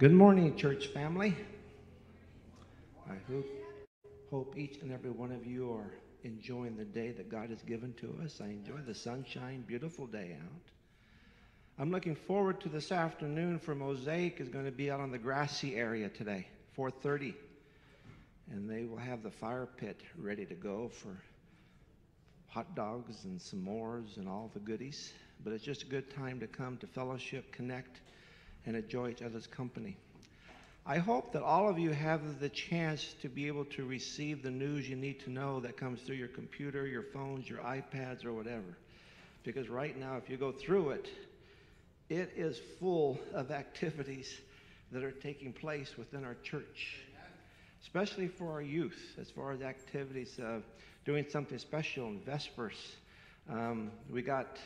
Good morning, church family. I hope, hope each and every one of you are enjoying the day that God has given to us. I enjoy the sunshine, beautiful day out. I'm looking forward to this afternoon for Mosaic is going to be out on the grassy area today, 4:30, and they will have the fire pit ready to go for hot dogs and s'mores and all the goodies. But it's just a good time to come to fellowship, connect and enjoy each other's company. I hope that all of you have the chance to be able to receive the news you need to know that comes through your computer, your phones, your iPads, or whatever. Because right now, if you go through it, it is full of activities that are taking place within our church, especially for our youth, as far as activities of doing something special in Vespers. Um, we got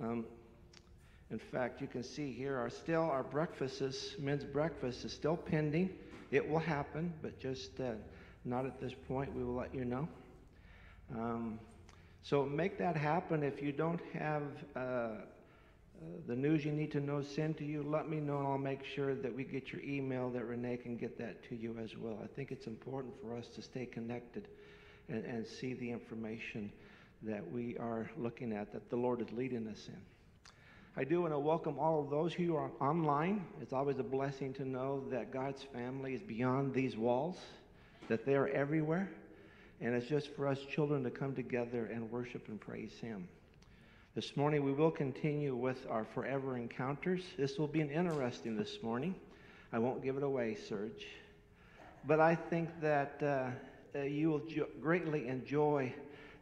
um, in fact, you can see here are still our breakfasts, men's breakfast is still pending. It will happen, but just uh, not at this point. We will let you know. Um, so make that happen. If you don't have uh, uh, the news you need to know sent to you, let me know and I'll make sure that we get your email that Renee can get that to you as well. I think it's important for us to stay connected and, and see the information that we are looking at, that the Lord is leading us in. I do want to welcome all of those who are online. It's always a blessing to know that God's family is beyond these walls, that they are everywhere. And it's just for us children to come together and worship and praise Him. This morning we will continue with our forever encounters. This will be an interesting this morning. I won't give it away, Serge. But I think that uh, you will jo- greatly enjoy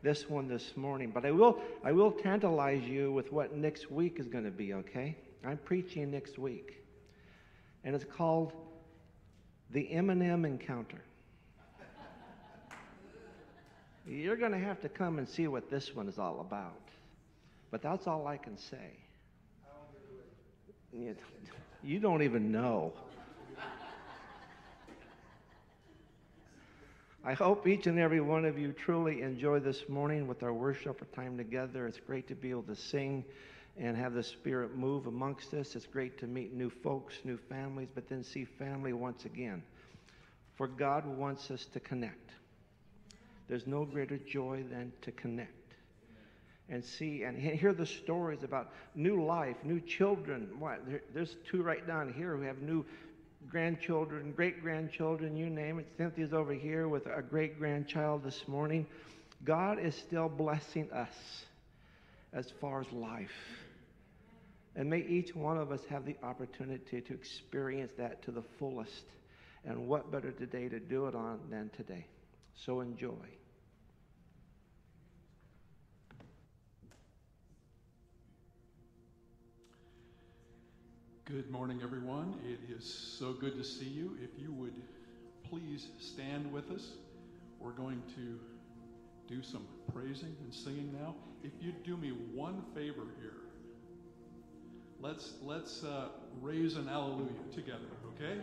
this one this morning. But I will, I will tantalize you with what next week is going to be, okay? I'm preaching next week. And it's called The Eminem Encounter. You're going to have to come and see what this one is all about. But that's all I can say. You don't even know. I hope each and every one of you truly enjoy this morning with our worship time together. It's great to be able to sing and have the Spirit move amongst us. It's great to meet new folks, new families, but then see family once again. For God wants us to connect. There's no greater joy than to connect and see and hear the stories about new life, new children. There's two right down here who have new grandchildren, great grandchildren, you name it. Cynthia's over here with a great grandchild this morning. God is still blessing us as far as life. And may each one of us have the opportunity to experience that to the fullest. And what better today to do it on than today? So enjoy. Good morning, everyone. It is so good to see you. If you would please stand with us, we're going to do some praising and singing now. If you'd do me one favor here, let's let's uh, raise an hallelujah together, okay?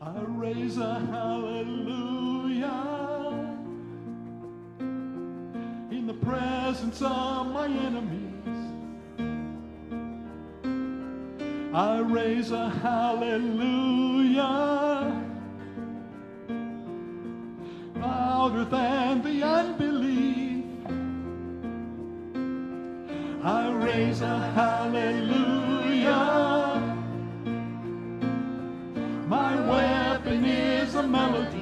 I raise a hallelujah in the presence of my enemies. I raise a hallelujah louder than the unbelief. I raise a hallelujah. My weapon is a melody.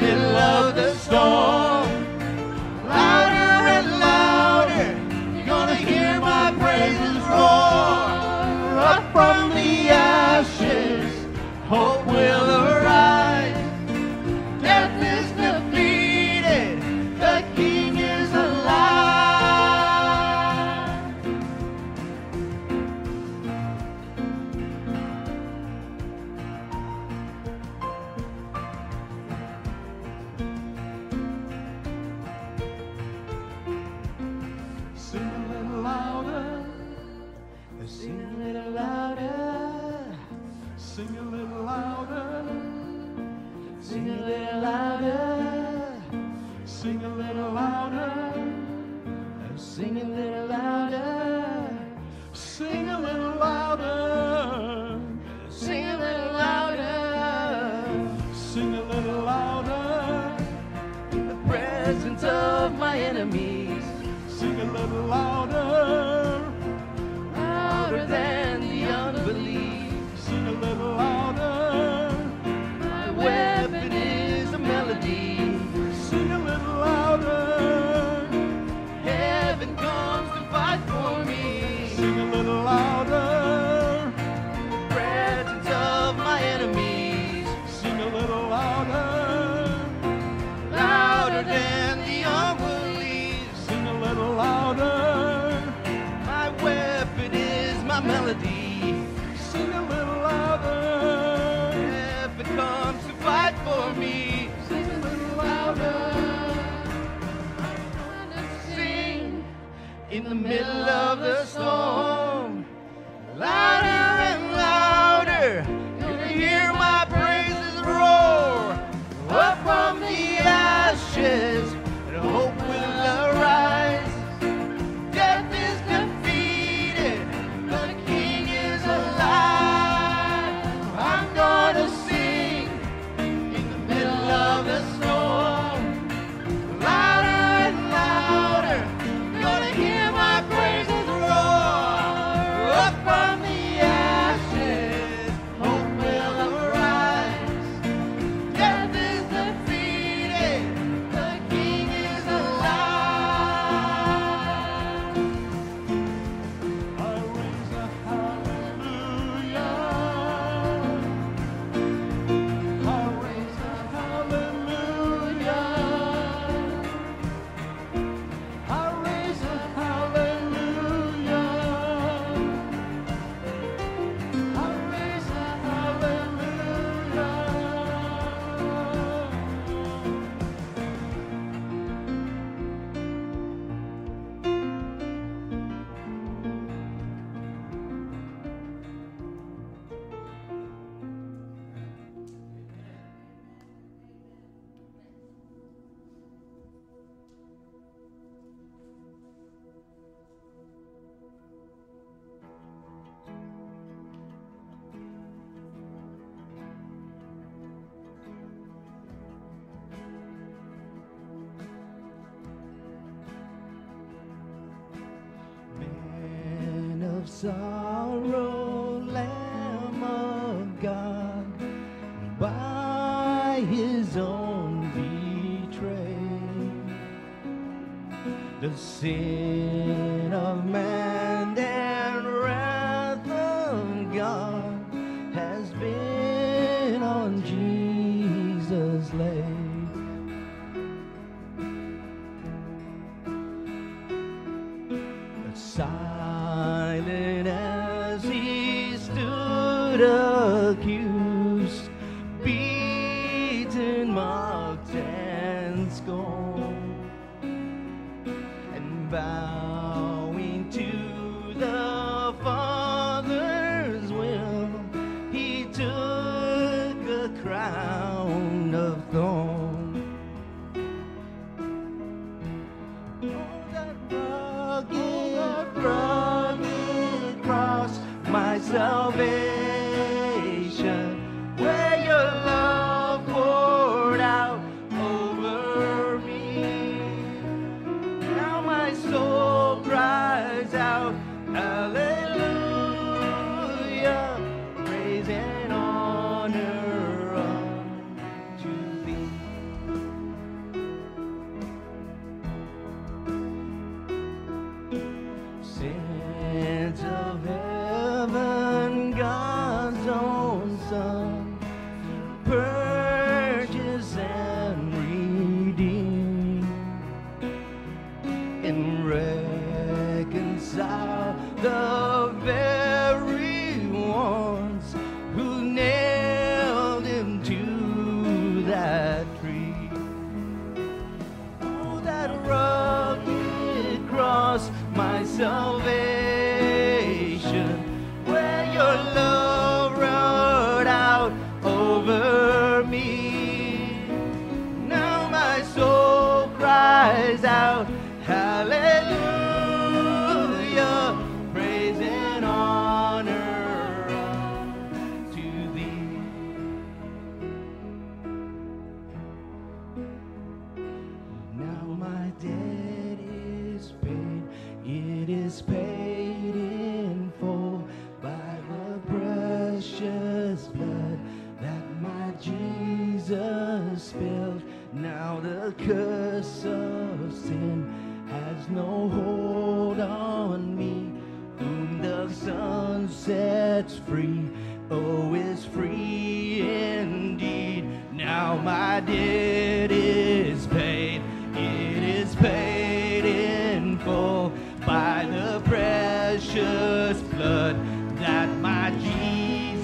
middle of the storm. Louder and louder, you're gonna hear my praises roar. Up from the ashes, hope will arise. sorrow, Lamb of God, by his own betrayal, the sin.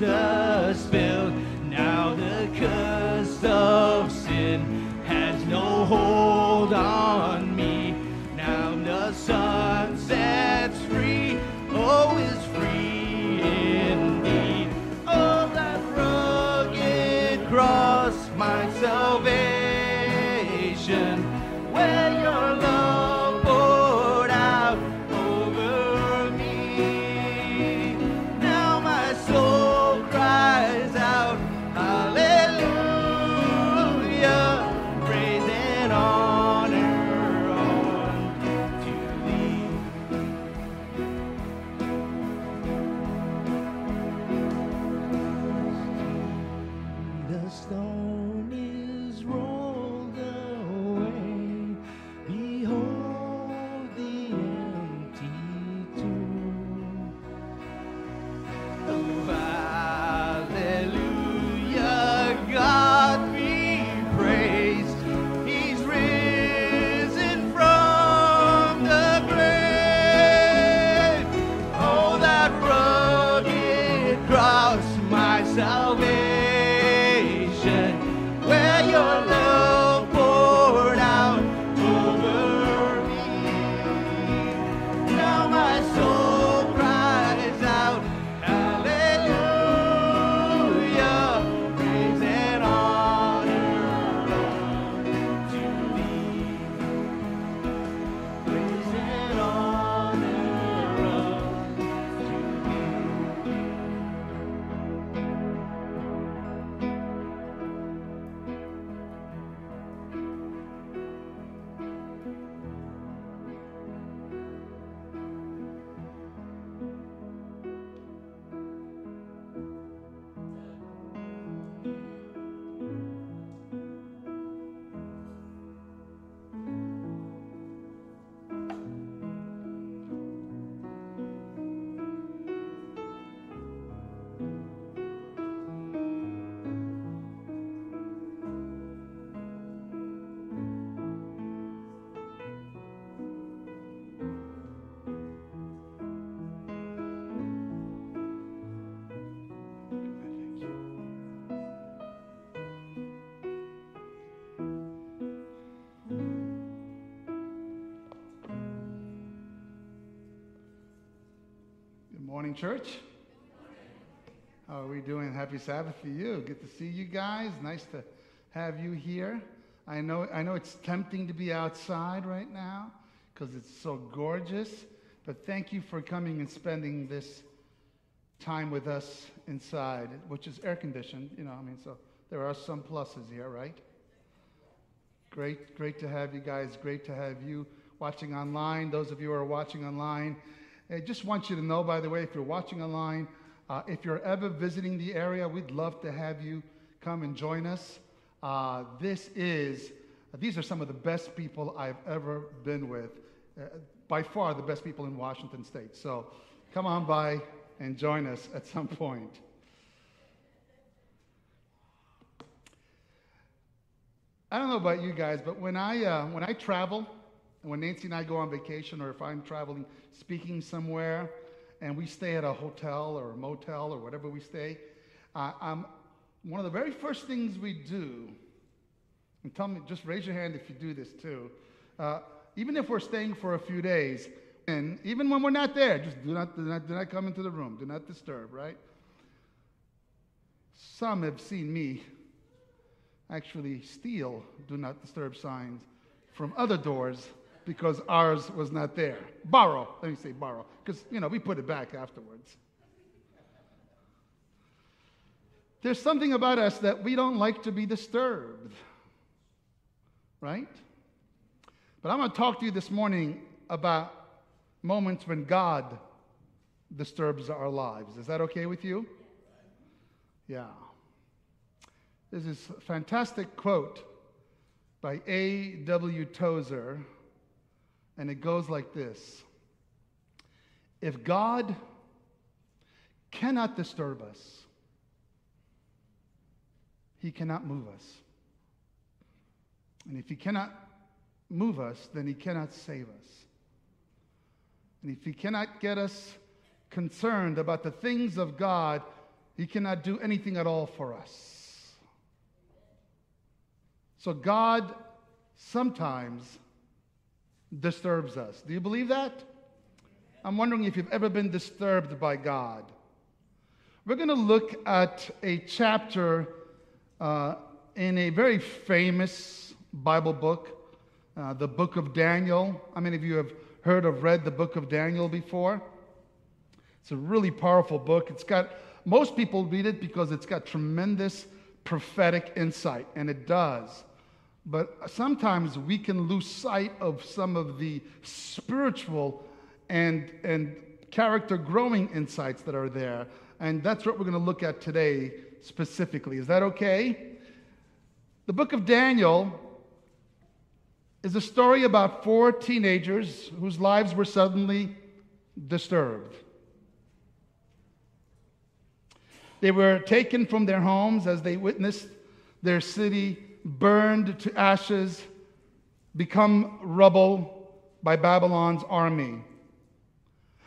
Jesus spilled. Morning, church. How are we doing? Happy Sabbath to you. Good to see you guys. Nice to have you here. I know, I know it's tempting to be outside right now because it's so gorgeous, but thank you for coming and spending this time with us inside, which is air conditioned. You know, I mean, so there are some pluses here, right? Great, great to have you guys. Great to have you watching online. Those of you who are watching online, I just want you to know, by the way, if you're watching online, uh, if you're ever visiting the area, we'd love to have you come and join us. Uh, this is, these are some of the best people I've ever been with. Uh, by far, the best people in Washington State. So come on by and join us at some point. I don't know about you guys, but when I, uh, when I travel, when Nancy and I go on vacation, or if I'm traveling, speaking somewhere, and we stay at a hotel or a motel or whatever we stay, uh, one of the very first things we do, and tell me, just raise your hand if you do this too. Uh, even if we're staying for a few days, and even when we're not there, just do not, do not, do not come into the room, do not disturb, right? Some have seen me actually steal do not disturb signs from other doors because ours was not there. Borrow, let me say borrow, because, you know, we put it back afterwards. There's something about us that we don't like to be disturbed, right? But I'm going to talk to you this morning about moments when God disturbs our lives. Is that okay with you? Yeah. There's this fantastic quote by A.W. Tozer, and it goes like this If God cannot disturb us, he cannot move us. And if he cannot move us, then he cannot save us. And if he cannot get us concerned about the things of God, he cannot do anything at all for us. So God sometimes disturbs us. Do you believe that? I'm wondering if you've ever been disturbed by God. We're going to look at a chapter uh, in a very famous Bible book, uh, the book of Daniel. How many of you have heard of read the book of Daniel before? It's a really powerful book. It's got most people read it because it's got tremendous prophetic insight, and it does. But sometimes we can lose sight of some of the spiritual and, and character growing insights that are there. And that's what we're going to look at today specifically. Is that okay? The book of Daniel is a story about four teenagers whose lives were suddenly disturbed. They were taken from their homes as they witnessed their city burned to ashes, become rubble by Babylon's army.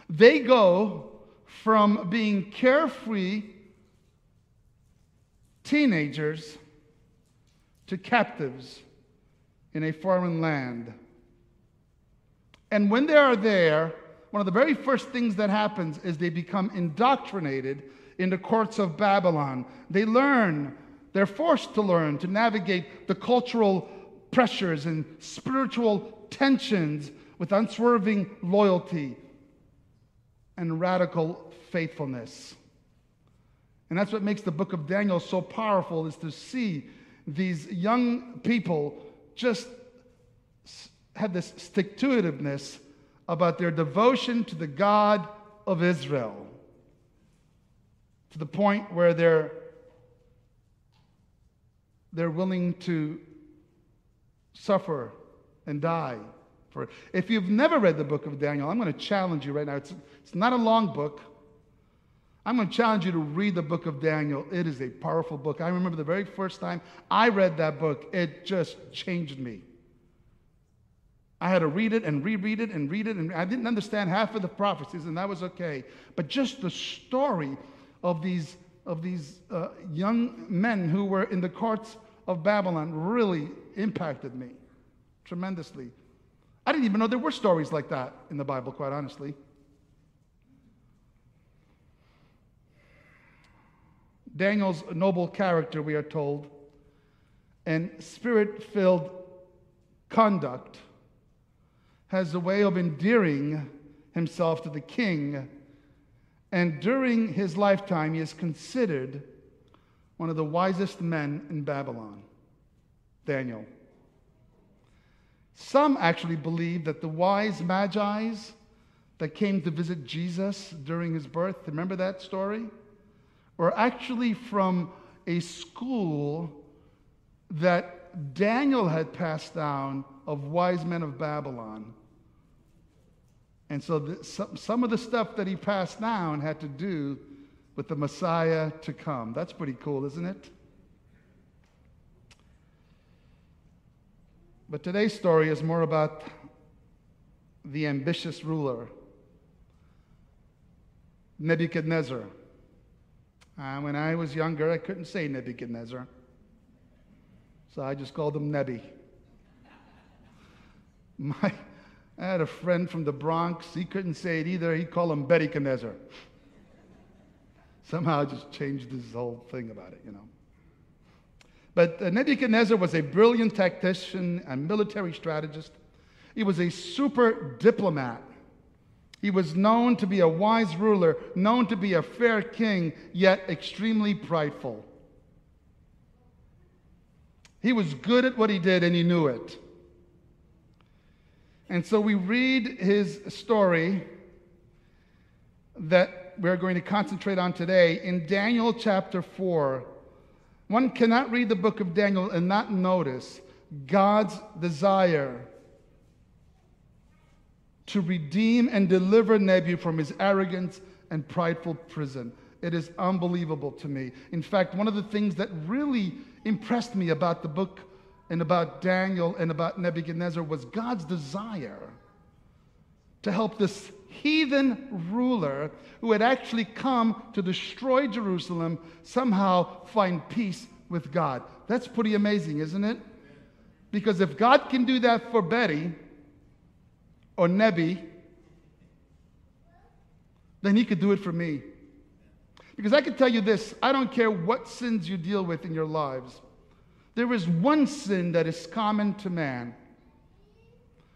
They go from being carefree teenagers to captives in a foreign land. And when they are there, one of the very first things that happens is they become indoctrinated in the courts of Babylon. They learn they're forced to learn to navigate the cultural pressures and spiritual tensions with unswerving loyalty and radical faithfulness. And that's what makes the book of Daniel so powerful is to see these young people just have this stick to itiveness about their devotion to the God of Israel to the point where they're they're willing to suffer and die for it. If you've never read the book of Daniel, I'm going to challenge you right now. It's, it's not a long book. I'm going to challenge you to read the book of Daniel. It is a powerful book. I remember the very first time I read that book, it just changed me. I had to read it and reread it and read it, and I didn't understand half of the prophecies, and that was okay. But just the story of these, of these uh, young men who were in the courts of Babylon really impacted me tremendously. I didn't even know there were stories like that in the Bible, quite honestly. Daniel's noble character, we are told, and spirit filled conduct has a way of endearing himself to the king. And during his lifetime, he is considered one of the wisest men in Babylon, Daniel. Some actually believe that the wise magi's that came to visit Jesus during his birth, remember that story? Were actually from a school that Daniel had passed down of wise men of Babylon. And so the, some, some of the stuff that he passed down had to do with the Messiah to come. That's pretty cool, isn't it? But today's story is more about the ambitious ruler Nebuchadnezzar. Uh, when I was younger, I couldn't say Nebuchadnezzar. So I just called him Nebi. My, I had a friend from the Bronx. He couldn't say it either. He'd call him Betty Knezer. Somehow just changed this whole thing about it, you know. But uh, Nebuchadnezzar was a brilliant tactician and military strategist. He was a super diplomat. He was known to be a wise ruler, known to be a fair king, yet extremely prideful. He was good at what he did and he knew it. And so we read his story that we're going to concentrate on today in Daniel chapter 4. One cannot read the book of Daniel and not notice God's desire to redeem and deliver Nebu from his arrogance and prideful prison. It is unbelievable to me. In fact, one of the things that really impressed me about the book and about Daniel and about Nebuchadnezzar was God's desire to help this heathen ruler who had actually come to destroy Jerusalem somehow find peace with God. That's pretty amazing, isn't it? Because if God can do that for Betty or Nebi, then he could do it for me. Because I can tell you this I don't care what sins you deal with in your lives, there is one sin that is common to man.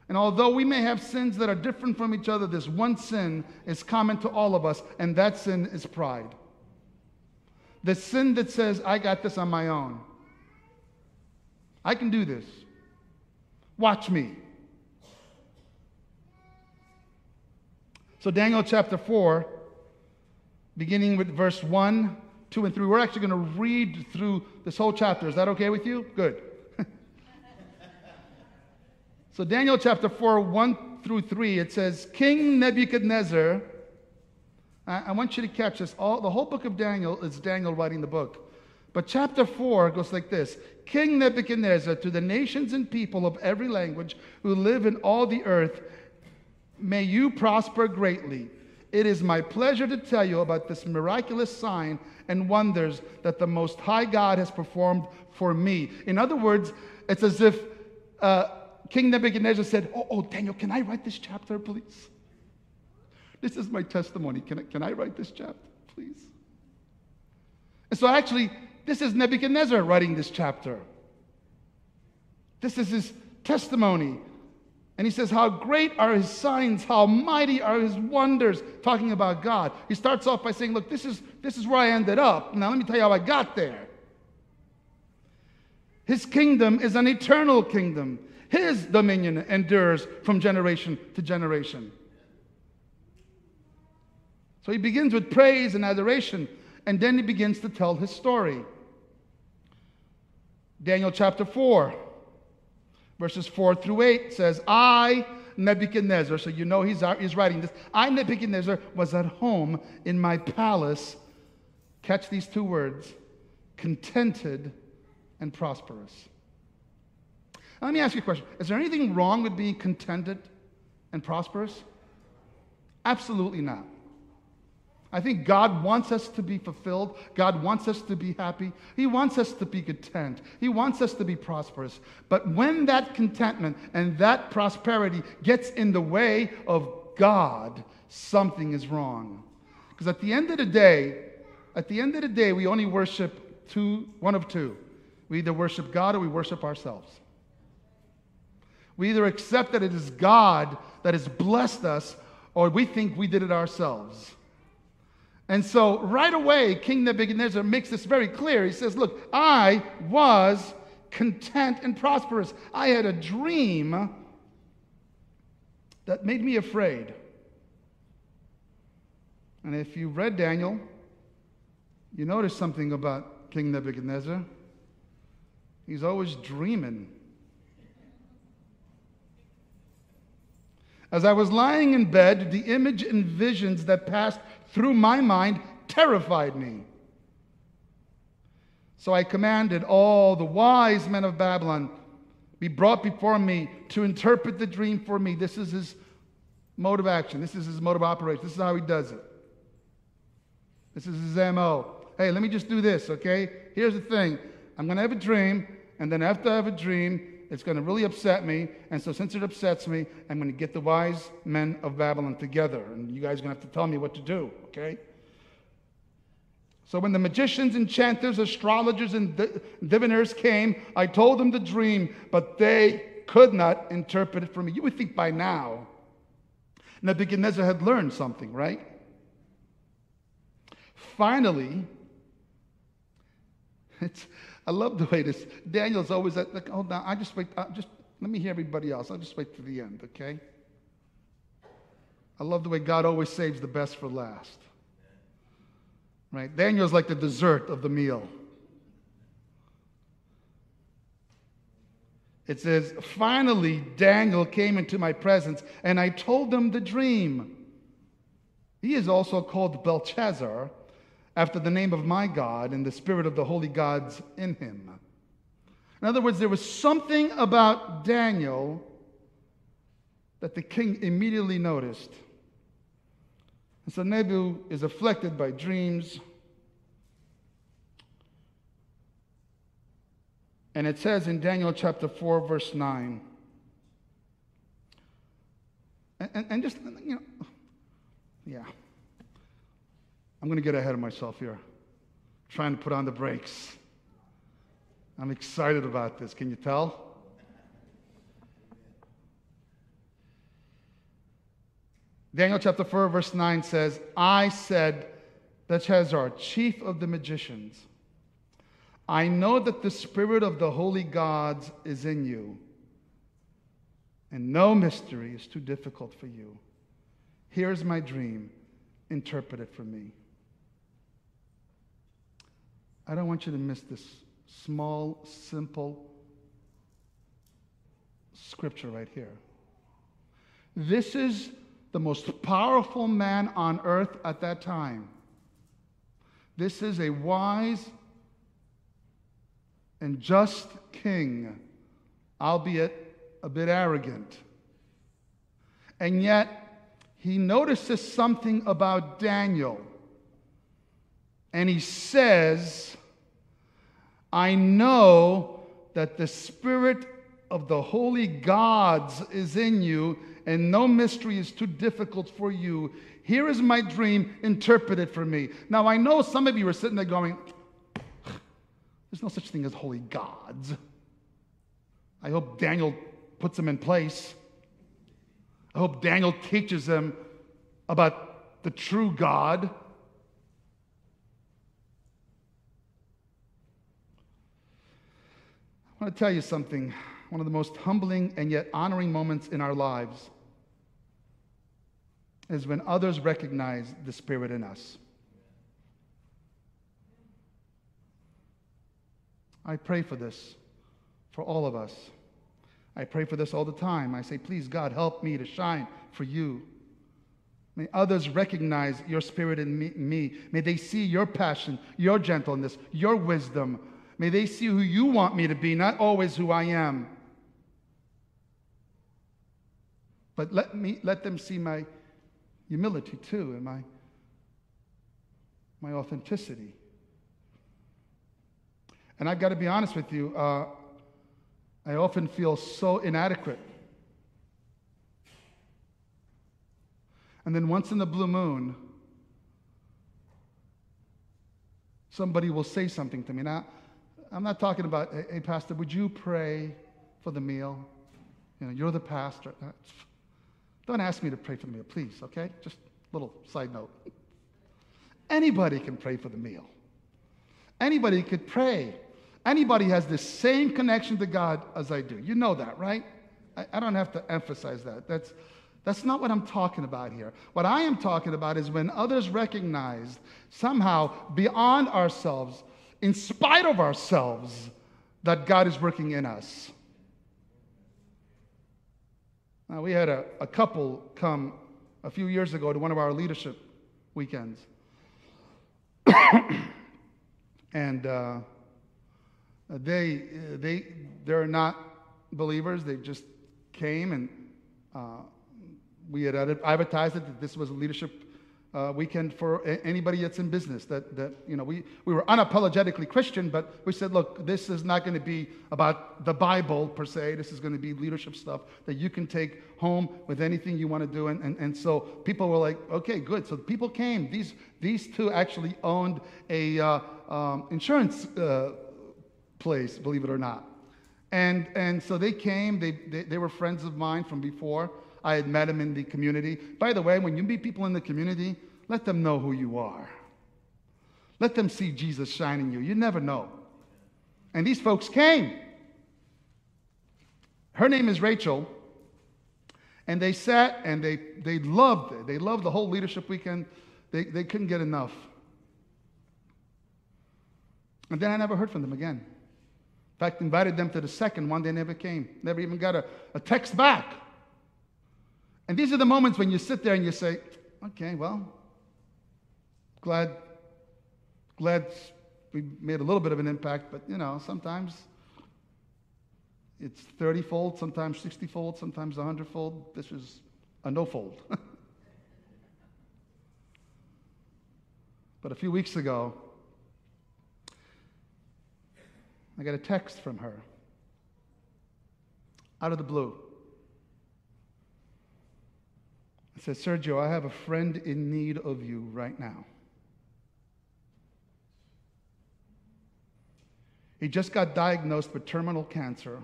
And although we may have sins that are different from each other, this one sin is common to all of us, and that sin is pride. The sin that says, I got this on my own. I can do this. Watch me. So, Daniel chapter 4, beginning with verse 1, 2, and 3, we're actually going to read through this whole chapter. Is that okay with you? Good. So, Daniel chapter 4, 1 through 3, it says, King Nebuchadnezzar, I, I want you to catch this. All, the whole book of Daniel is Daniel writing the book. But chapter 4 goes like this King Nebuchadnezzar, to the nations and people of every language who live in all the earth, may you prosper greatly. It is my pleasure to tell you about this miraculous sign and wonders that the Most High God has performed for me. In other words, it's as if uh, King Nebuchadnezzar said, Oh, oh, Daniel, can I write this chapter, please? This is my testimony. Can I, can I write this chapter, please? And so, actually, this is Nebuchadnezzar writing this chapter. This is his testimony. And he says, How great are his signs, how mighty are his wonders, talking about God. He starts off by saying, Look, this is, this is where I ended up. Now, let me tell you how I got there. His kingdom is an eternal kingdom. His dominion endures from generation to generation. So he begins with praise and adoration, and then he begins to tell his story. Daniel chapter 4, verses 4 through 8 says, I, Nebuchadnezzar, so you know he's, he's writing this, I, Nebuchadnezzar, was at home in my palace. Catch these two words contented and prosperous. Let me ask you a question Is there anything wrong with being contented and prosperous? Absolutely not. I think God wants us to be fulfilled. God wants us to be happy. He wants us to be content. He wants us to be prosperous. But when that contentment and that prosperity gets in the way of God, something is wrong. Because at the end of the day, at the end of the day, we only worship two, one of two. We either worship God or we worship ourselves. We either accept that it is God that has blessed us, or we think we did it ourselves. And so, right away, King Nebuchadnezzar makes this very clear. He says, Look, I was content and prosperous. I had a dream that made me afraid. And if you read Daniel, you notice something about King Nebuchadnezzar. He's always dreaming. As I was lying in bed, the image and visions that passed through my mind terrified me. So I commanded all the wise men of Babylon be brought before me to interpret the dream for me. This is his mode of action. This is his mode of operation. This is how he does it. This is his MO. Hey, let me just do this, okay? Here's the thing I'm going to have a dream, and then after I have a dream, it's going to really upset me. And so, since it upsets me, I'm going to get the wise men of Babylon together. And you guys are going to have to tell me what to do, okay? So, when the magicians, enchanters, astrologers, and diviners came, I told them the dream, but they could not interpret it for me. You would think by now Nebuchadnezzar had learned something, right? Finally, it's, I love the way this Daniel's always at, like, hold on, I just wait, I just let me hear everybody else. I'll just wait to the end, okay? I love the way God always saves the best for last. Right? Daniel's like the dessert of the meal. It says, Finally, Daniel came into my presence, and I told him the dream. He is also called Belteshazzar after the name of my God and the spirit of the holy gods in him. In other words, there was something about Daniel that the king immediately noticed. And so Nebu is afflicted by dreams. And it says in Daniel chapter 4, verse 9. And, and, and just, you know, yeah. I'm going to get ahead of myself here, trying to put on the brakes. I'm excited about this. Can you tell? Daniel chapter 4, verse 9 says, I said, Belshazzar, chief of the magicians, I know that the spirit of the holy gods is in you, and no mystery is too difficult for you. Here's my dream, interpret it for me. I don't want you to miss this small, simple scripture right here. This is the most powerful man on earth at that time. This is a wise and just king, albeit a bit arrogant. And yet, he notices something about Daniel. And he says, I know that the Spirit of the holy gods is in you, and no mystery is too difficult for you. Here is my dream, interpret it for me. Now, I know some of you are sitting there going, There's no such thing as holy gods. I hope Daniel puts them in place. I hope Daniel teaches them about the true God. I want to tell you something. One of the most humbling and yet honoring moments in our lives is when others recognize the Spirit in us. I pray for this for all of us. I pray for this all the time. I say, please, God, help me to shine for you. May others recognize your spirit in me. May they see your passion, your gentleness, your wisdom, May they see who you want me to be, not always who I am. But let, me, let them see my humility too and my, my authenticity. And I've got to be honest with you, uh, I often feel so inadequate. And then once in the blue moon, somebody will say something to me. Now, I'm not talking about, hey, Pastor, would you pray for the meal? You know, you're the pastor. Uh, don't ask me to pray for the meal, please, okay? Just a little side note. Anybody can pray for the meal. Anybody could pray. Anybody has the same connection to God as I do. You know that, right? I, I don't have to emphasize that. That's, that's not what I'm talking about here. What I am talking about is when others recognize somehow beyond ourselves in spite of ourselves, that God is working in us. Now, we had a, a couple come a few years ago to one of our leadership weekends. and uh, they, they, they're not believers. They just came and uh, we had advertised it that this was a leadership uh, can for a- anybody that's in business. That, that you know, we, we were unapologetically Christian, but we said, look, this is not going to be about the Bible per se. This is going to be leadership stuff that you can take home with anything you want to do. And, and, and so people were like, okay, good. So people came. These, these two actually owned a uh, um, insurance uh, place, believe it or not. And, and so they came, they, they, they were friends of mine from before. I had met him in the community. By the way, when you meet people in the community, let them know who you are. Let them see Jesus shining you. You never know. And these folks came. Her name is Rachel. And they sat and they, they loved it. They loved the whole leadership weekend. They, they couldn't get enough. And then I never heard from them again. In fact, invited them to the second one, they never came. Never even got a, a text back. And these are the moments when you sit there and you say, okay, well, glad, glad we made a little bit of an impact, but you know, sometimes it's 30 fold, sometimes 60 fold, sometimes 100 fold. This is a no fold. but a few weeks ago, I got a text from her out of the blue. It says, Sergio, I have a friend in need of you right now. He just got diagnosed with terminal cancer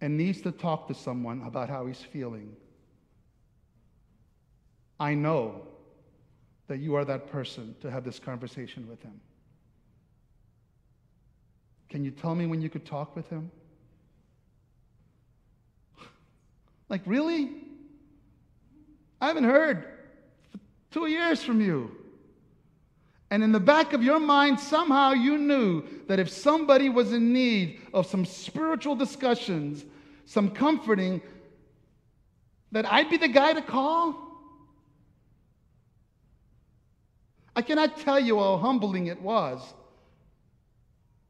and needs to talk to someone about how he's feeling. I know that you are that person to have this conversation with him. Can you tell me when you could talk with him? Like, really? I haven't heard two years from you. And in the back of your mind, somehow you knew that if somebody was in need of some spiritual discussions, some comforting, that I'd be the guy to call? I cannot tell you how humbling it was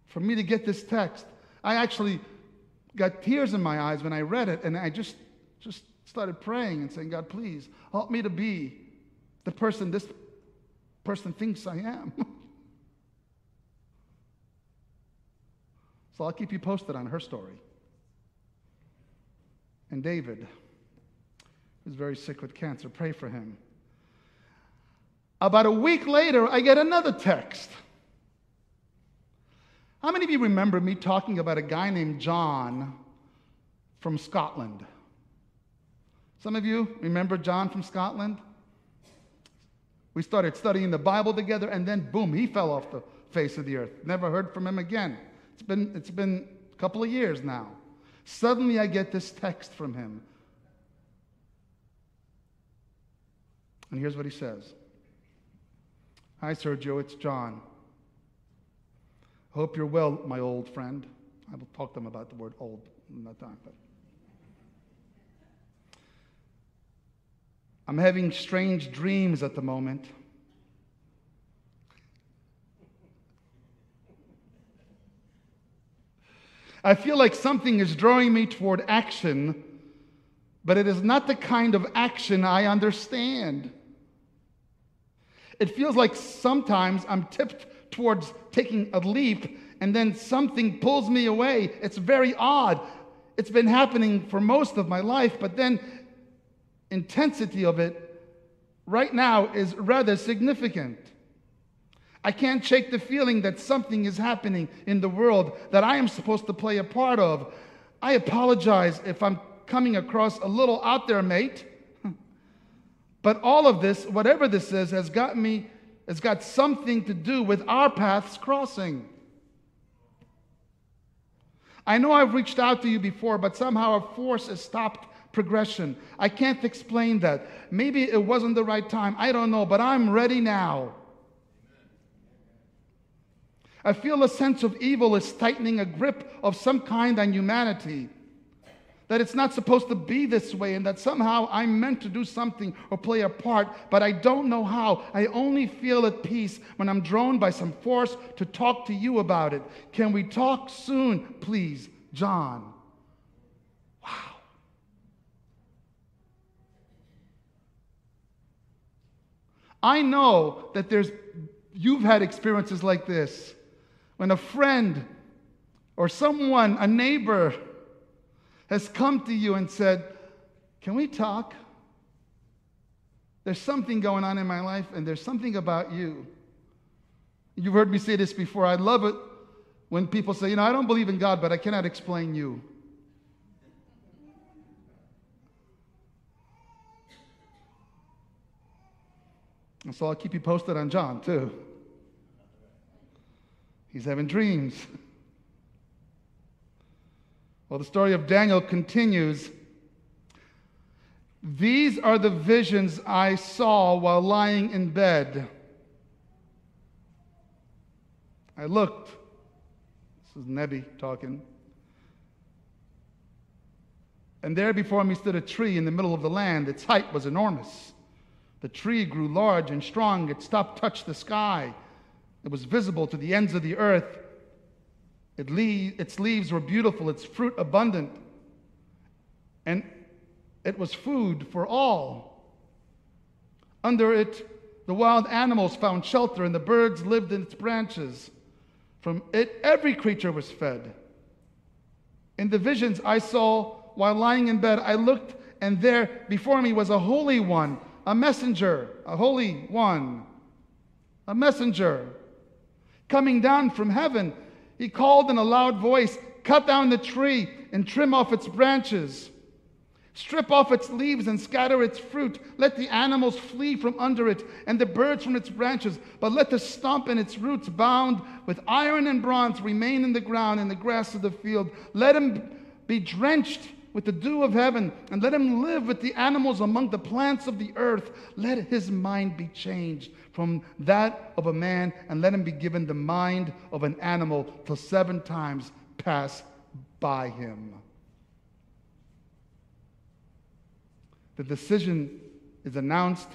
for me to get this text. I actually got tears in my eyes when I read it, and I just, just started praying and saying, God, please help me to be the person this person thinks I am. so I'll keep you posted on her story. And David, who's very sick with cancer, pray for him. About a week later, I get another text. How many of you remember me talking about a guy named John from Scotland? Some of you remember John from Scotland? We started studying the Bible together, and then boom, he fell off the face of the earth. Never heard from him again. It's been, it's been a couple of years now. Suddenly, I get this text from him. And here's what he says Hi, Sergio, it's John. Hope you're well, my old friend. I will talk to them about the word old in that time. But I'm having strange dreams at the moment. I feel like something is drawing me toward action, but it is not the kind of action I understand. It feels like sometimes I'm tipped towards taking a leap and then something pulls me away. It's very odd. It's been happening for most of my life, but then intensity of it right now is rather significant. I can't shake the feeling that something is happening in the world that I am supposed to play a part of. I apologize if I'm coming across a little out there, mate. But all of this, whatever this is, has got me it's got something to do with our paths crossing. I know I've reached out to you before, but somehow a force has stopped progression. I can't explain that. Maybe it wasn't the right time. I don't know, but I'm ready now. I feel a sense of evil is tightening a grip of some kind on humanity that it's not supposed to be this way and that somehow I'm meant to do something or play a part, but I don't know how. I only feel at peace when I'm drawn by some force to talk to you about it. Can we talk soon, please, John? Wow. I know that there's, you've had experiences like this when a friend or someone, a neighbor, has come to you and said, Can we talk? There's something going on in my life, and there's something about you. You've heard me say this before. I love it when people say, You know, I don't believe in God, but I cannot explain you. And so I'll keep you posted on John, too. He's having dreams. Well, the story of Daniel continues. These are the visions I saw while lying in bed. I looked. This is Nebi talking. And there before me stood a tree in the middle of the land. Its height was enormous. The tree grew large and strong. Its top touched the sky. It was visible to the ends of the earth. It le- its leaves were beautiful, its fruit abundant, and it was food for all. Under it, the wild animals found shelter, and the birds lived in its branches. From it, every creature was fed. In the visions I saw while lying in bed, I looked, and there before me was a holy one, a messenger, a holy one, a messenger coming down from heaven he called in a loud voice, Cut down the tree and trim off its branches. Strip off its leaves and scatter its fruit. Let the animals flee from under it and the birds from its branches. But let the stump and its roots, bound with iron and bronze, remain in the ground in the grass of the field. Let him be drenched with the dew of heaven, and let him live with the animals among the plants of the earth. Let his mind be changed from that of a man, and let him be given the mind of an animal till seven times pass by him. The decision is announced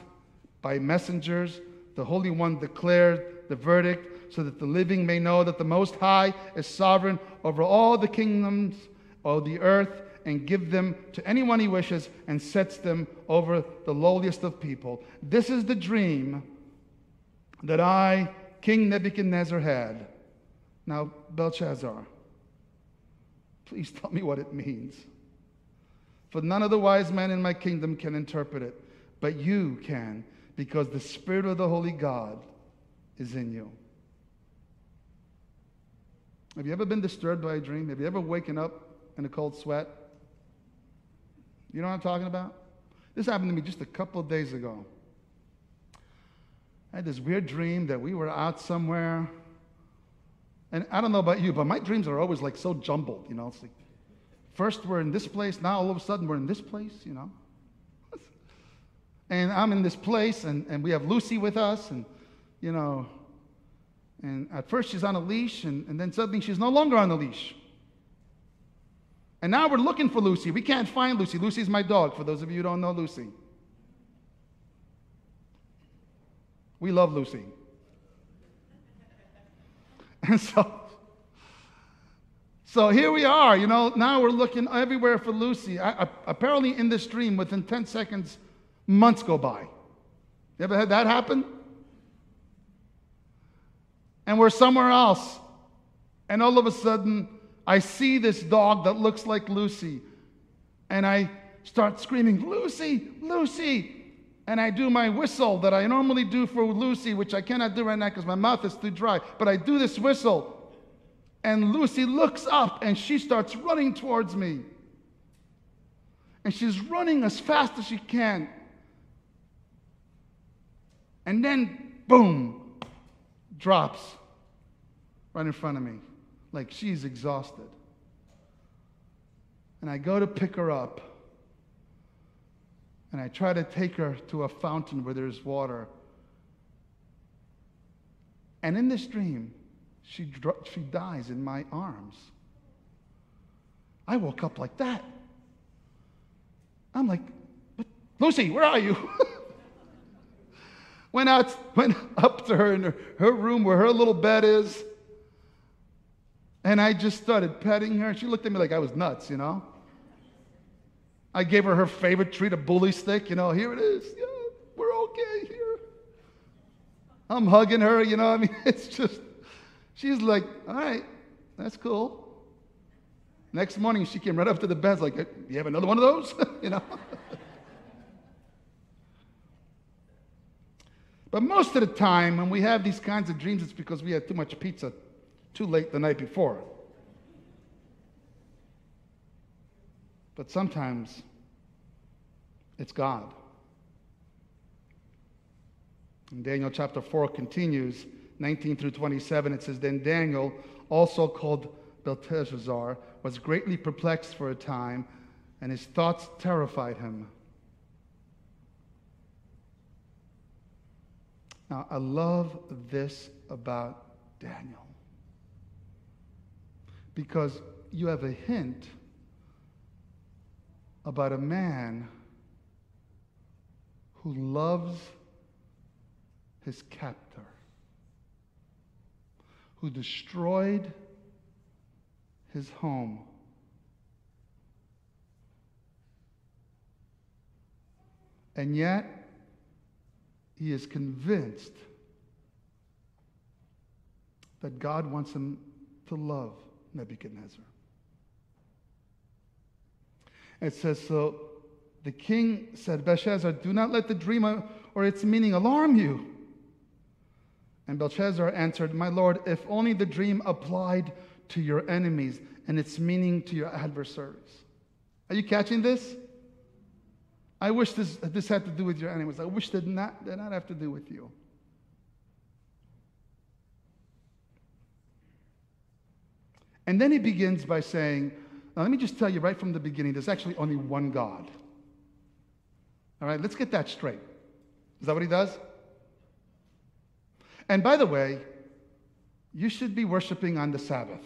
by messengers. The Holy One declared the verdict so that the living may know that the Most High is sovereign over all the kingdoms of the earth and give them to anyone he wishes and sets them over the lowliest of people. This is the dream that I, King Nebuchadnezzar, had. Now, Belshazzar, please tell me what it means. For none of the wise men in my kingdom can interpret it, but you can, because the Spirit of the Holy God is in you. Have you ever been disturbed by a dream? Have you ever waken up in a cold sweat? You know what I'm talking about? This happened to me just a couple of days ago. I had this weird dream that we were out somewhere. And I don't know about you, but my dreams are always like so jumbled, you know. It's like first we're in this place, now all of a sudden we're in this place, you know. And I'm in this place, and, and we have Lucy with us, and you know, and at first she's on a leash, and, and then suddenly she's no longer on the leash. And now we're looking for Lucy. We can't find Lucy. Lucy's my dog, for those of you who don't know Lucy. We love Lucy. And so, so here we are, you know, now we're looking everywhere for Lucy. I, I, apparently, in this dream, within 10 seconds, months go by. You ever had that happen? And we're somewhere else. And all of a sudden, I see this dog that looks like Lucy. And I start screaming, Lucy, Lucy. And I do my whistle that I normally do for Lucy, which I cannot do right now because my mouth is too dry. But I do this whistle. And Lucy looks up and she starts running towards me. And she's running as fast as she can. And then, boom, drops right in front of me like she's exhausted. And I go to pick her up. And I try to take her to a fountain where there's water. And in this dream, she, she dies in my arms. I woke up like that. I'm like, Lucy, where are you? went out, went up to her in her, her room where her little bed is. And I just started petting her. She looked at me like I was nuts, you know? I gave her her favorite treat, a bully stick. You know, here it is. Yeah, we're okay here. I'm hugging her, you know. I mean, it's just, she's like, all right, that's cool. Next morning, she came right up to the bed, like, you have another one of those? you know? but most of the time, when we have these kinds of dreams, it's because we had too much pizza too late the night before. But sometimes it's God. And Daniel chapter 4 continues, 19 through 27. It says, Then Daniel, also called Belteshazzar, was greatly perplexed for a time, and his thoughts terrified him. Now, I love this about Daniel because you have a hint about a man who loves his captor, who destroyed his home. And yet, he is convinced that God wants him to love Nebuchadnezzar. It says, So the king said, Belshazzar, do not let the dream or its meaning alarm you. And Belshazzar answered, My lord, if only the dream applied to your enemies and its meaning to your adversaries. Are you catching this? I wish this, this had to do with your enemies. I wish that not, did not have to do with you. And then he begins by saying, now let me just tell you right from the beginning, there's actually only one God. All right, let's get that straight. Is that what he does? And by the way, you should be worshiping on the Sabbath.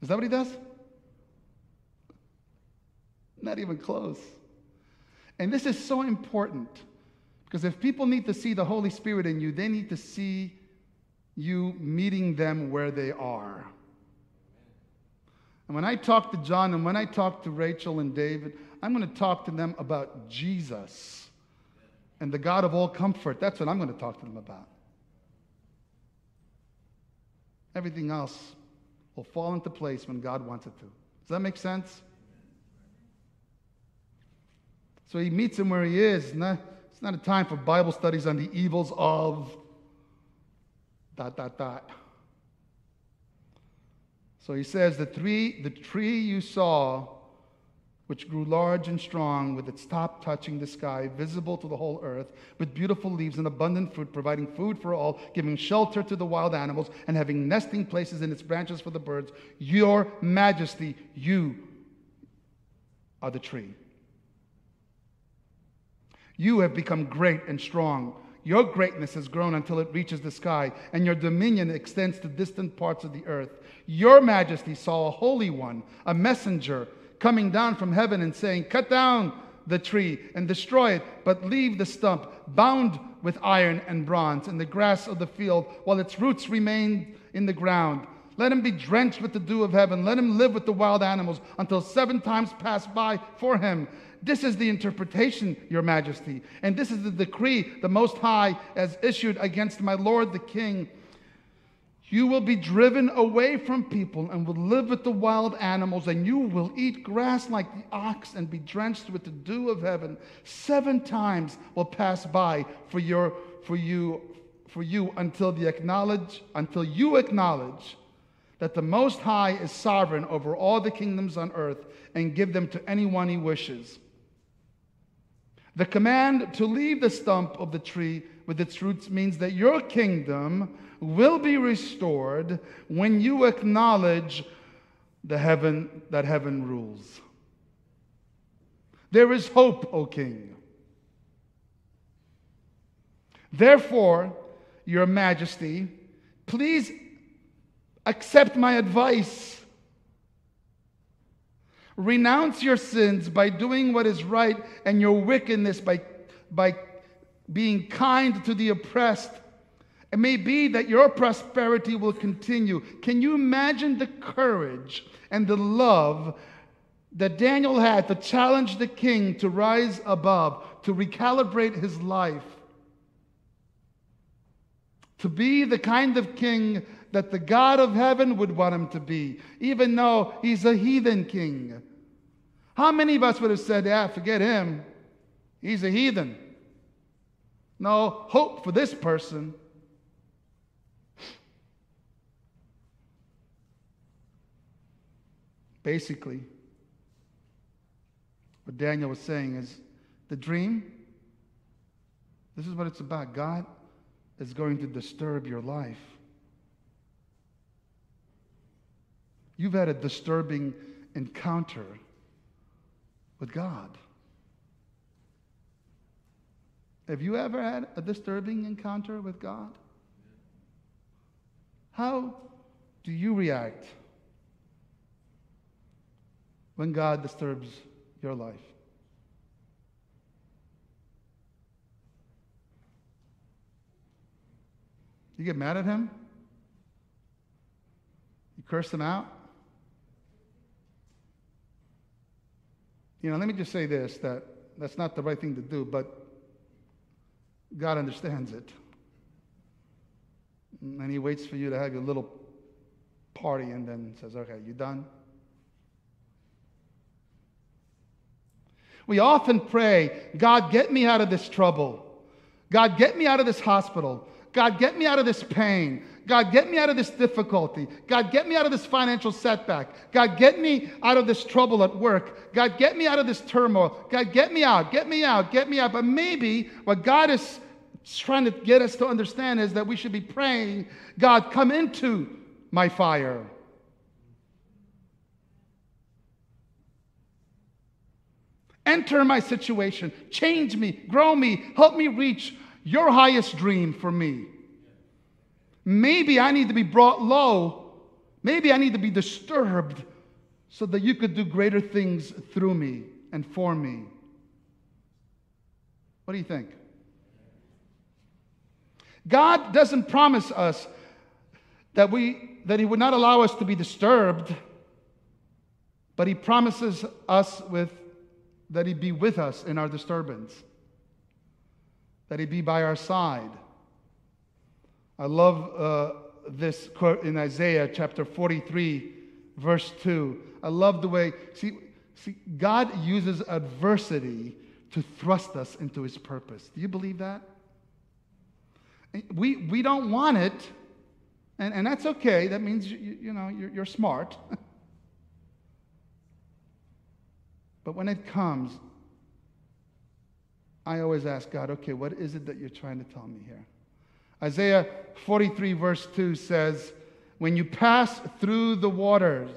Is that what he does? Not even close. And this is so important because if people need to see the Holy Spirit in you, they need to see you meeting them where they are. And when I talk to John and when I talk to Rachel and David, I'm going to talk to them about Jesus and the God of all comfort. That's what I'm going to talk to them about. Everything else will fall into place when God wants it to. Does that make sense? So he meets him where he is. It's not a time for Bible studies on the evils of dot, dot, dot. So he says, the the tree you saw, which grew large and strong, with its top touching the sky, visible to the whole earth, with beautiful leaves and abundant fruit, providing food for all, giving shelter to the wild animals, and having nesting places in its branches for the birds. Your majesty, you are the tree. You have become great and strong. Your greatness has grown until it reaches the sky, and your dominion extends to distant parts of the earth. Your majesty saw a holy one, a messenger, coming down from heaven and saying, Cut down the tree and destroy it, but leave the stump bound with iron and bronze in the grass of the field while its roots remain in the ground. Let him be drenched with the dew of heaven. Let him live with the wild animals until seven times pass by for him. This is the interpretation, Your Majesty, and this is the decree the Most High has issued against my Lord the King. You will be driven away from people and will live with the wild animals, and you will eat grass like the ox and be drenched with the dew of heaven. Seven times will pass by for your for you for you until the acknowledge until you acknowledge that the Most High is sovereign over all the kingdoms on earth and give them to anyone he wishes. The command to leave the stump of the tree with its roots means that your kingdom will be restored when you acknowledge the heaven that heaven rules. There is hope, O king. Therefore, your majesty, please accept my advice Renounce your sins by doing what is right and your wickedness by, by being kind to the oppressed. It may be that your prosperity will continue. Can you imagine the courage and the love that Daniel had to challenge the king to rise above, to recalibrate his life? to be the kind of king that the God of heaven would want him to be, even though he's a heathen king. How many of us would have said, Yeah, forget him? He's a heathen. No hope for this person. Basically, what Daniel was saying is the dream, this is what it's about. God is going to disturb your life. You've had a disturbing encounter with God. Have you ever had a disturbing encounter with God? How do you react when God disturbs your life? You get mad at him? You curse him out? You know, let me just say this that that's not the right thing to do, but God understands it. And He waits for you to have your little party and then says, okay, you done? We often pray, God, get me out of this trouble. God, get me out of this hospital. God, get me out of this pain. God, get me out of this difficulty. God, get me out of this financial setback. God, get me out of this trouble at work. God, get me out of this turmoil. God, get me out, get me out, get me out. But maybe what God is trying to get us to understand is that we should be praying, God, come into my fire. Enter my situation, change me, grow me, help me reach your highest dream for me. Maybe I need to be brought low. Maybe I need to be disturbed so that you could do greater things through me and for me. What do you think? God doesn't promise us that, we, that He would not allow us to be disturbed, but He promises us with, that He'd be with us in our disturbance, that He'd be by our side. I love uh, this quote in Isaiah chapter 43, verse 2. I love the way, see, see, God uses adversity to thrust us into his purpose. Do you believe that? We, we don't want it, and, and that's okay. That means, you, you know, you're, you're smart. but when it comes, I always ask God, okay, what is it that you're trying to tell me here? Isaiah 43, verse 2 says, When you pass through the waters,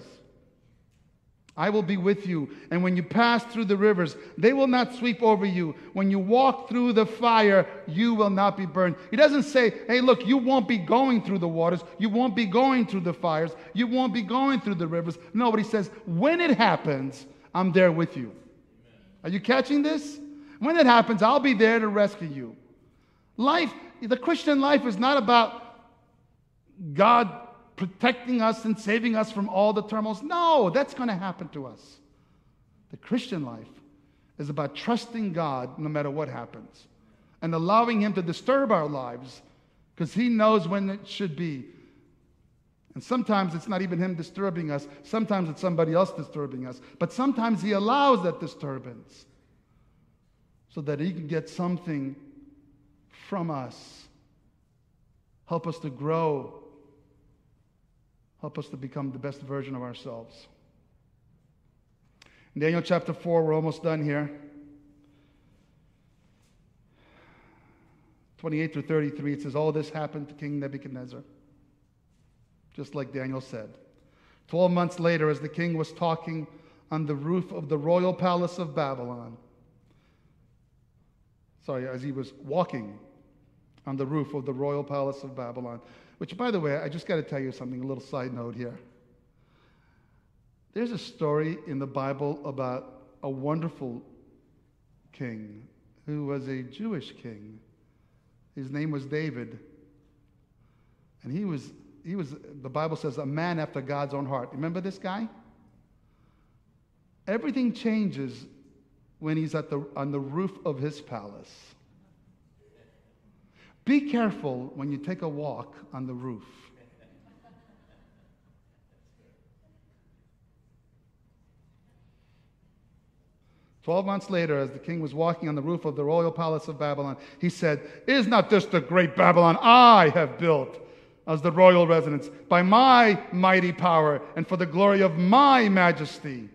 I will be with you. And when you pass through the rivers, they will not sweep over you. When you walk through the fire, you will not be burned. He doesn't say, hey, look, you won't be going through the waters. You won't be going through the fires. You won't be going through the rivers. No, but he says, when it happens, I'm there with you. Are you catching this? When it happens, I'll be there to rescue you. Life the Christian life is not about God protecting us and saving us from all the turmoils. No, that's going to happen to us. The Christian life is about trusting God no matter what happens and allowing Him to disturb our lives because He knows when it should be. And sometimes it's not even Him disturbing us, sometimes it's somebody else disturbing us. But sometimes He allows that disturbance so that He can get something from us. Help us to grow. Help us to become the best version of ourselves. In Daniel chapter 4, we're almost done here. 28 through 33, it says, All this happened to King Nebuchadnezzar, just like Daniel said. Twelve months later, as the king was talking on the roof of the royal palace of Babylon, sorry, as he was walking on the roof of the royal palace of Babylon. Which, by the way, I just got to tell you something, a little side note here. There's a story in the Bible about a wonderful king who was a Jewish king. His name was David. And he was, he was, the Bible says, a man after God's own heart. Remember this guy? Everything changes when he's at the, on the roof of his palace. Be careful when you take a walk on the roof. Twelve months later, as the king was walking on the roof of the royal palace of Babylon, he said, Is not this the great Babylon I have built as the royal residence by my mighty power and for the glory of my majesty?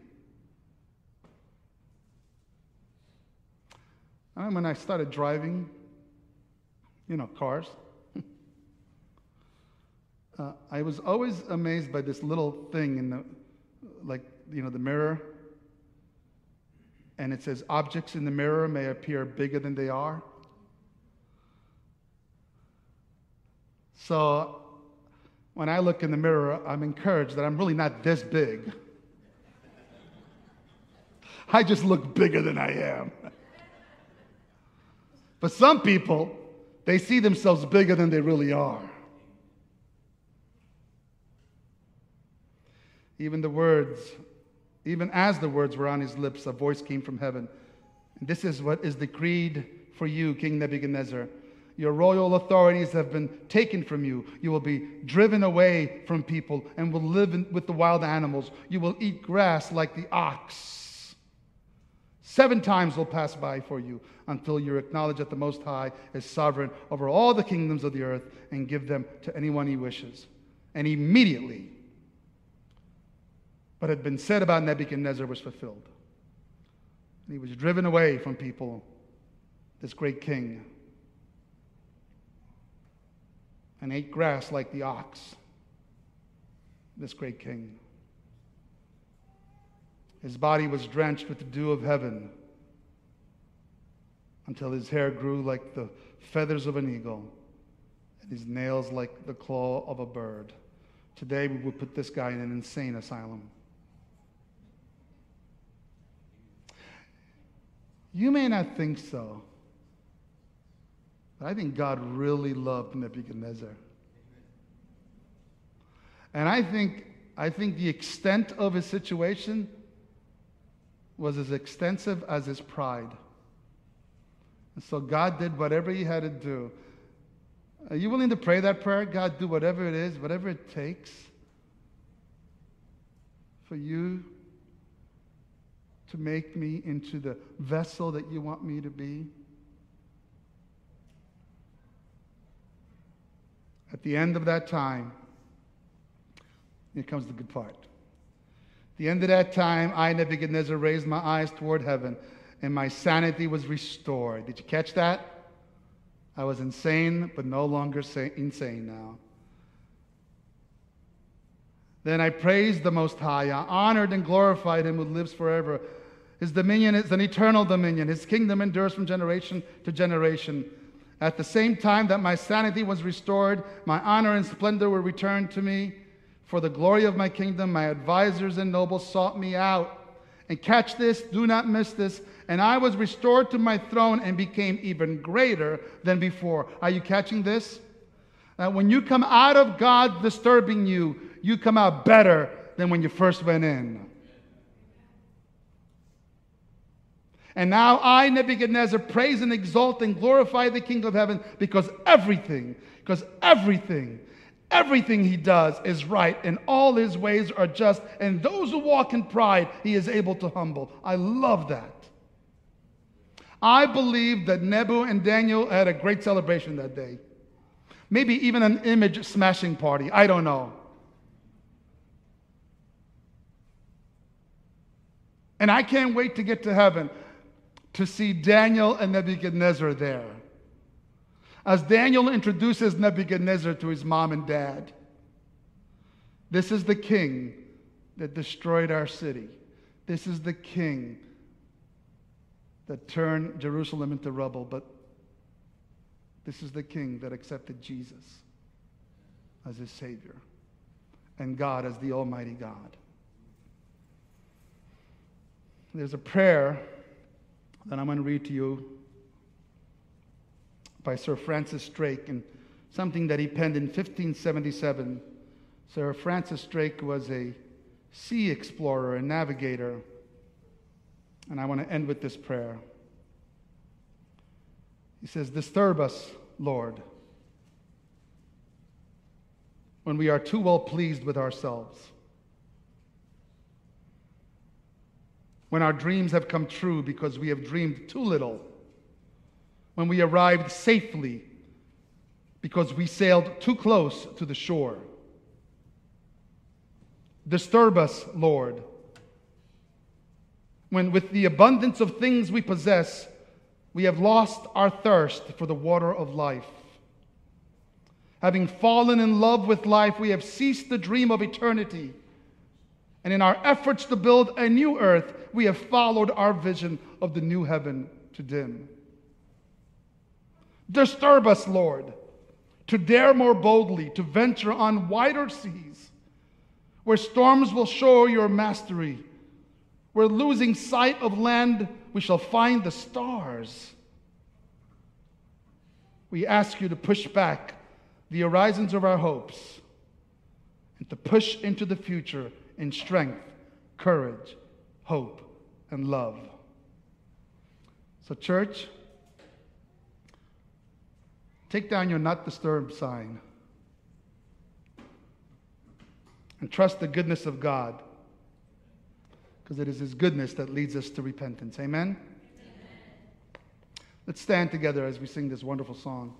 And when I started driving, you know, cars, uh, I was always amazed by this little thing in the, like, you know, the mirror and it says, Objects in the mirror may appear bigger than they are. So when I look in the mirror, I'm encouraged that I'm really not this big. I just look bigger than I am. But some people, they see themselves bigger than they really are. Even the words even as the words were on his lips, a voice came from heaven. This is what is decreed for you, King Nebuchadnezzar. Your royal authorities have been taken from you. You will be driven away from people and will live in, with the wild animals. You will eat grass like the ox. Seven times will pass by for you until you acknowledge that the Most High is sovereign over all the kingdoms of the earth and give them to anyone he wishes. And immediately what had been said about Nebuchadnezzar was fulfilled. And he was driven away from people, this great king, and ate grass like the ox, this great king. His body was drenched with the dew of heaven until his hair grew like the feathers of an eagle and his nails like the claw of a bird. Today, we would put this guy in an insane asylum. You may not think so, but I think God really loved Nebuchadnezzar. And I think, I think the extent of his situation was as extensive as his pride. And so God did whatever he had to do. Are you willing to pray that prayer? God, do whatever it is, whatever it takes for you to make me into the vessel that you want me to be? At the end of that time, here comes the good part. The end of that time, I, Nebuchadnezzar, raised my eyes toward heaven, and my sanity was restored. Did you catch that? I was insane, but no longer insane now. Then I praised the Most High. I honored and glorified Him who lives forever. His dominion is an eternal dominion. His kingdom endures from generation to generation. At the same time that my sanity was restored, my honor and splendor were returned to me. For the glory of my kingdom, my advisors and nobles sought me out. And catch this, do not miss this. And I was restored to my throne and became even greater than before. Are you catching this? That when you come out of God disturbing you, you come out better than when you first went in. And now I, Nebuchadnezzar, praise and exalt and glorify the King of heaven because everything, because everything, everything he does is right and all his ways are just. And those who walk in pride, he is able to humble. I love that. I believe that Nebu and Daniel had a great celebration that day. Maybe even an image smashing party. I don't know. And I can't wait to get to heaven to see Daniel and Nebuchadnezzar there. As Daniel introduces Nebuchadnezzar to his mom and dad, this is the king that destroyed our city. This is the king that turned Jerusalem into rubble, but this is the king that accepted Jesus as his Savior and God as the Almighty God. There's a prayer that I'm going to read to you by Sir Francis Drake and something that he penned in 1577. Sir Francis Drake was a sea explorer and navigator. And I want to end with this prayer. He says, Disturb us, Lord, when we are too well pleased with ourselves, when our dreams have come true because we have dreamed too little when we arrived safely because we sailed too close to the shore. Disturb us, Lord, when with the abundance of things we possess, we have lost our thirst for the water of life. Having fallen in love with life, we have ceased the dream of eternity. And in our efforts to build a new earth, we have followed our vision of the new heaven to dim. Disturb us, Lord, to dare more boldly, to venture on wider seas, where storms will show your mastery, where losing sight of land, we shall find the stars. We ask you to push back the horizons of our hopes and to push into the future in strength, courage, hope, and love. So, church, take down your not disturbed sign and trust the goodness of God because it is His goodness that leads us to repentance. Amen? Amen? Let's stand together as we sing this wonderful song.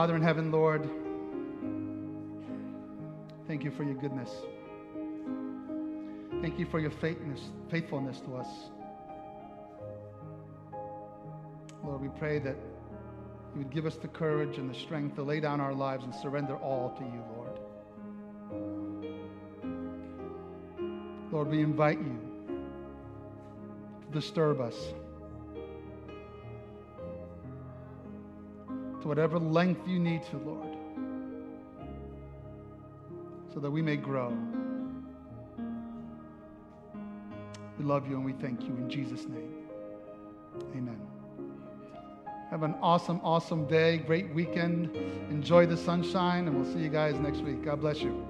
Father in heaven, Lord, thank you for your goodness. Thank you for your faithfulness, faithfulness to us. Lord, we pray that you would give us the courage and the strength to lay down our lives and surrender all to you, Lord. Lord, we invite you to disturb us to whatever length you need to, Lord, so that we may grow. We love you and we thank you in Jesus' name. Amen. Have an awesome, awesome day, great weekend. Enjoy the sunshine, and we'll see you guys next week. God bless you.